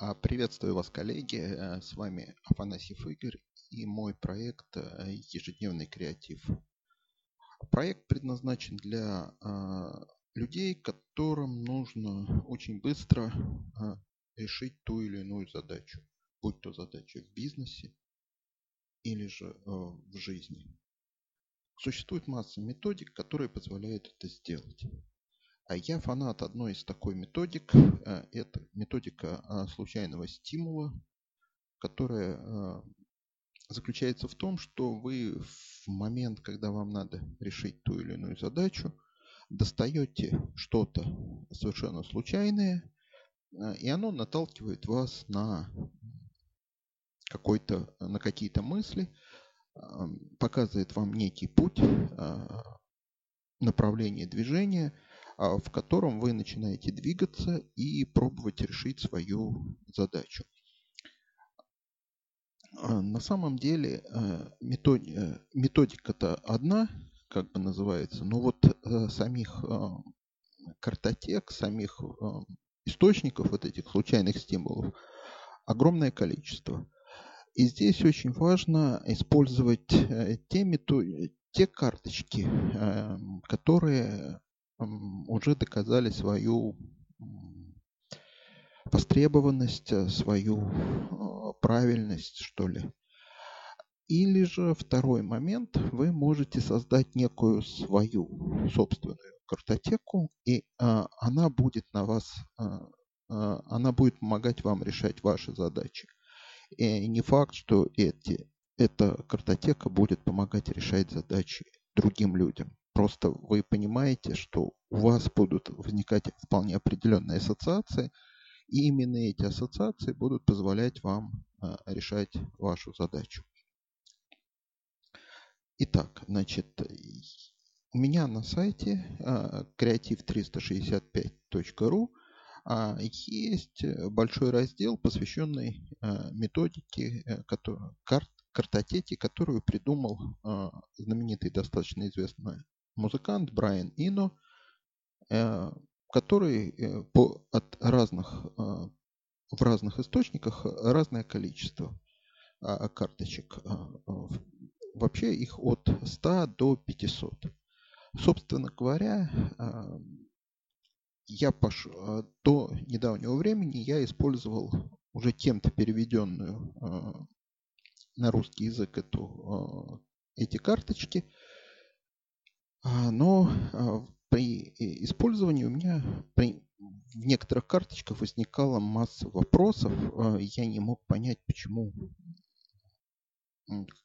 А, приветствую вас, коллеги. Э, с вами Афанасьев Игорь и мой проект э, «Ежедневный креатив». Проект предназначен для а, людей, которым нужно очень быстро а, решить ту или иную задачу, будь то задача в бизнесе или же э, в жизни. Существует масса методик, которые позволяют это сделать. А я фанат одной из такой методик. Э, это методика а, случайного стимула, которая а, заключается в том, что вы в момент, когда вам надо решить ту или иную задачу, достаете что-то совершенно случайное, и оно наталкивает вас на какой-то, на какие-то мысли, показывает вам некий путь, направление движения – в котором вы начинаете двигаться и пробовать решить свою задачу. А, на самом деле э, э, методика-то одна, как бы называется, но вот э, самих картотек, самих источников вот этих случайных стимулов огромное количество. И здесь очень важно использовать те, метод... те карточки, которые уже доказали свою востребованность, э, свою э, правильность, что ли. Или же второй момент, вы можете создать некую свою собственную картотеку, и а, она будет на вас, а, а, она будет помогать вам решать ваши задачи. И не факт, что эти, эта картотека будет помогать решать задачи другим людям. Просто вы понимаете, что у вас будут возникать вполне определенные ассоциации, и именно эти ассоциации будут позволять вам а, решать вашу задачу. Итак, значит, у меня на сайте creative365.ru а, а, есть большой раздел, посвященный методике, э, карт, картотеке, которую придумал знаменитый, достаточно известный музыкант Брайан Ино, э, который э, по, от разных, э, в разных источниках разное количество а, карточек. Вообще их от 100 до 500. Собственно говоря, я пош... до недавнего времени я использовал уже кем-то переведенную на русский язык эту, эти карточки – но а, при использовании у меня при, в некоторых карточках возникала масса вопросов. А, я не мог понять, почему,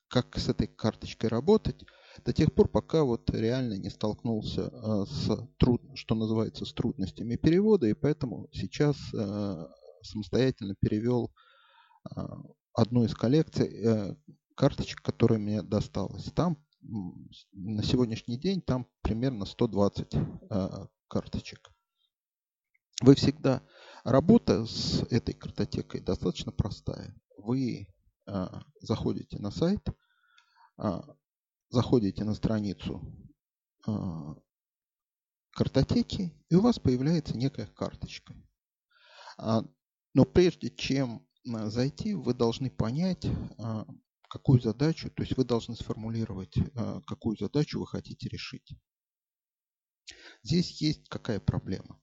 как с этой карточкой работать до тех пор, пока вот реально не столкнулся с труд, что называется, с трудностями перевода, и поэтому сейчас самостоятельно перевел одну из коллекций э, карточек, которая мне досталась. Там на сегодняшний день там примерно 120 а, карточек. Вы всегда... Работа с этой картотекой достаточно простая. Вы а, заходите на сайт, а, заходите на страницу картотеки, и у вас появляется некая карточка. Но прежде чем зайти, вы должны понять, какую задачу, то есть вы должны сформулировать, э, какую задачу вы хотите решить. Здесь есть какая проблема?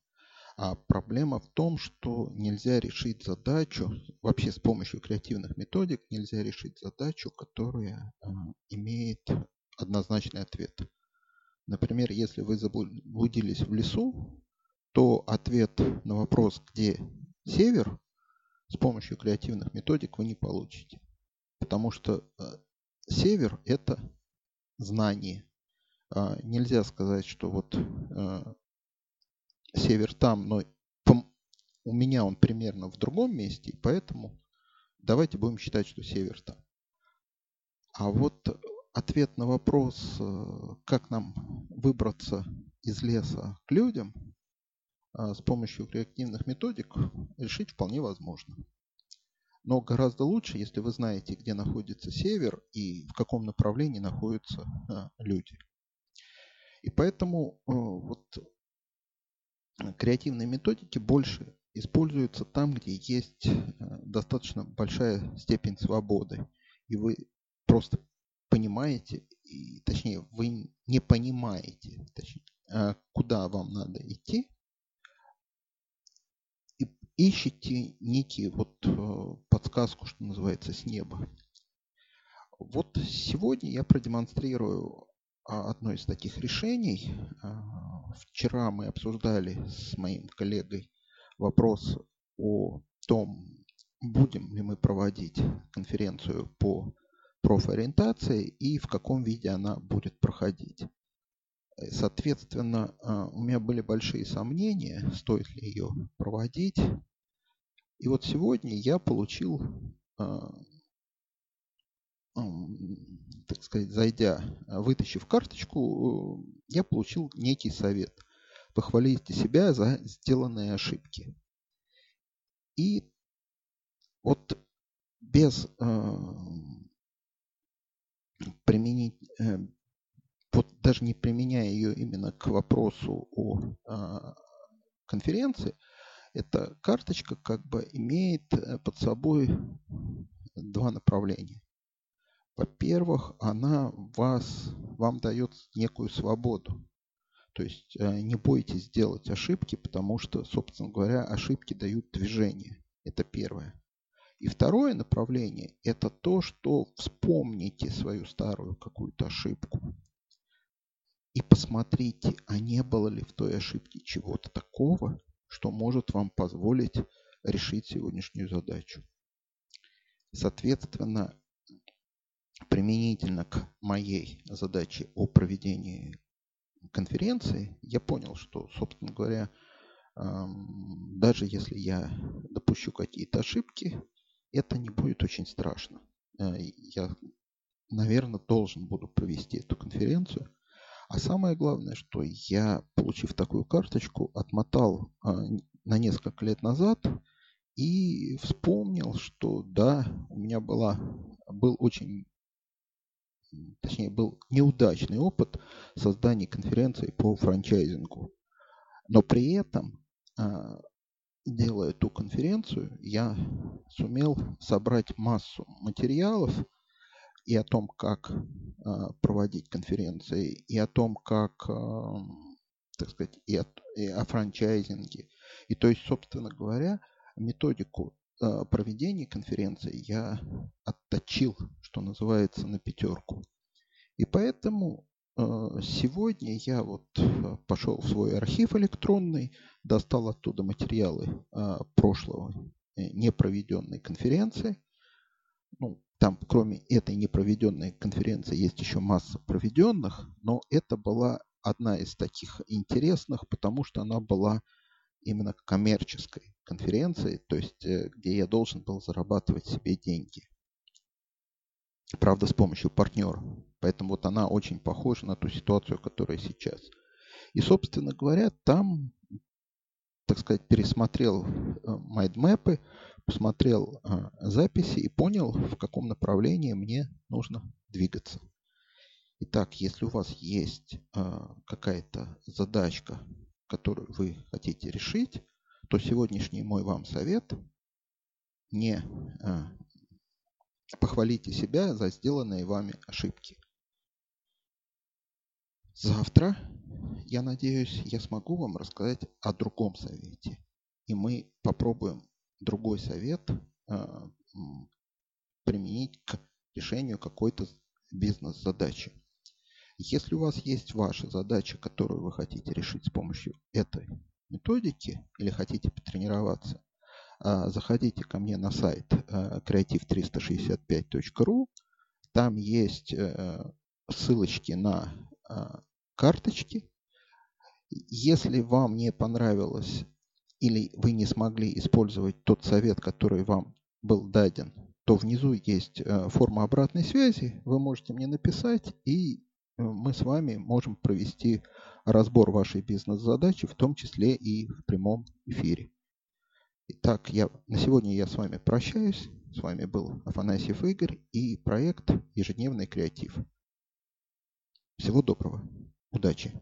А проблема в том, что нельзя решить задачу, вообще с помощью креативных методик нельзя решить задачу, которая э, имеет однозначный ответ. Например, если вы заблудились в лесу, то ответ на вопрос, где север, с помощью креативных методик вы не получите. Потому что э, север – это знание. А, нельзя сказать, что вот э, север там, но у меня он примерно в другом месте, поэтому давайте будем считать, что север там. А вот ответ на вопрос, э, как нам выбраться из леса к людям, с помощью креативных методик решить вполне возможно. Но гораздо лучше, если вы знаете, где находится север и в каком направлении находятся а, люди. И поэтому а, вот креативные методики больше используется там, где есть достаточно большая степень свободы. И вы просто понимаете, и, точнее, вы не понимаете, точнее, куда вам надо идти, и ищете некий вот подсказку, что называется, с неба. Вот сегодня я продемонстрирую а, одно из таких решений. А, вчера мы обсуждали с моим коллегой вопрос о том, будем ли мы проводить конференцию по профориентации и в каком виде она будет проходить. Соответственно, а, у меня были большие сомнения, стоит ли ее проводить. И вот сегодня я получил так сказать, зайдя, а, вытащив карточку, э, я получил некий совет. Похвалите себя за сделанные ошибки. И вот без применить, э, вот даже не применяя ее именно к вопросу о э, конференции, эта карточка как бы имеет э, под собой два направления. Во-первых, она вас, вам дает некую свободу. То есть э, не бойтесь делать ошибки, потому что, собственно говоря, ошибки дают движение. Это первое. И второе направление – это то, что вспомните свою старую какую-то ошибку и посмотрите, а не было ли в той ошибке чего-то такого, что может вам позволить решить сегодняшнюю задачу. Соответственно, применительно к моей задаче о проведении конференции, я понял, что, собственно говоря, даже если я допущу какие-то ошибки, это не будет очень страшно. Э, я, наверное, должен буду провести эту конференцию. Самое главное, что я, получив такую карточку, отмотал а, на несколько лет назад и вспомнил, что да, у меня была, был очень точнее, был неудачный опыт создания конференции по франчайзингу. Но при этом, а, делая эту конференцию, я сумел собрать массу материалов и о том, как а, проводить конференции, и о том, как, а, так сказать, и о, и о франчайзинге. И то есть, собственно говоря, методику Э, проведении конференции я отточил, что называется, на пятерку. И поэтому э, сегодня я вот э, пошел в свой архив электронный, достал оттуда материалы прошлого непроведенной конференции. Ну, там, кроме этой непроведенной конференции, есть еще масса проведенных, но это была одна из таких интересных, потому что она была именно коммерческой конференции, то есть э, где я должен был зарабатывать себе деньги. Правда, с помощью партнера. Поэтому вот она очень похожа на ту ситуацию, которая сейчас. И, собственно говоря, там, так сказать, пересмотрел э, майдмэпы, посмотрел э, записи и понял, в каком направлении мне нужно двигаться. Итак, если у вас есть какая-то задачка, которую вы хотите решить, то сегодняшний мой вам совет – не похвалите себя за сделанные вами ошибки. Завтра, я надеюсь, я смогу вам рассказать о другом совете. И мы попробуем другой совет а, применить к решению какой-то бизнес-задачи. Если у вас есть ваша задача, которую вы хотите решить с помощью этой методики или хотите потренироваться, а, заходите ко мне на сайт creative365.ru. А, Там есть э, ссылочки на карточки. Если вам не понравилось или вы не смогли использовать тот совет, который вам был даден, то внизу есть э, форма обратной связи. Вы можете мне написать, и э, мы с вами можем провести разбор вашей бизнес-задачи, в том числе и в прямом эфире. Итак, я, на сегодня я с вами прощаюсь. С вами был Афанасьев Игорь и проект «Ежедневный креатив». Всего доброго. Удачи!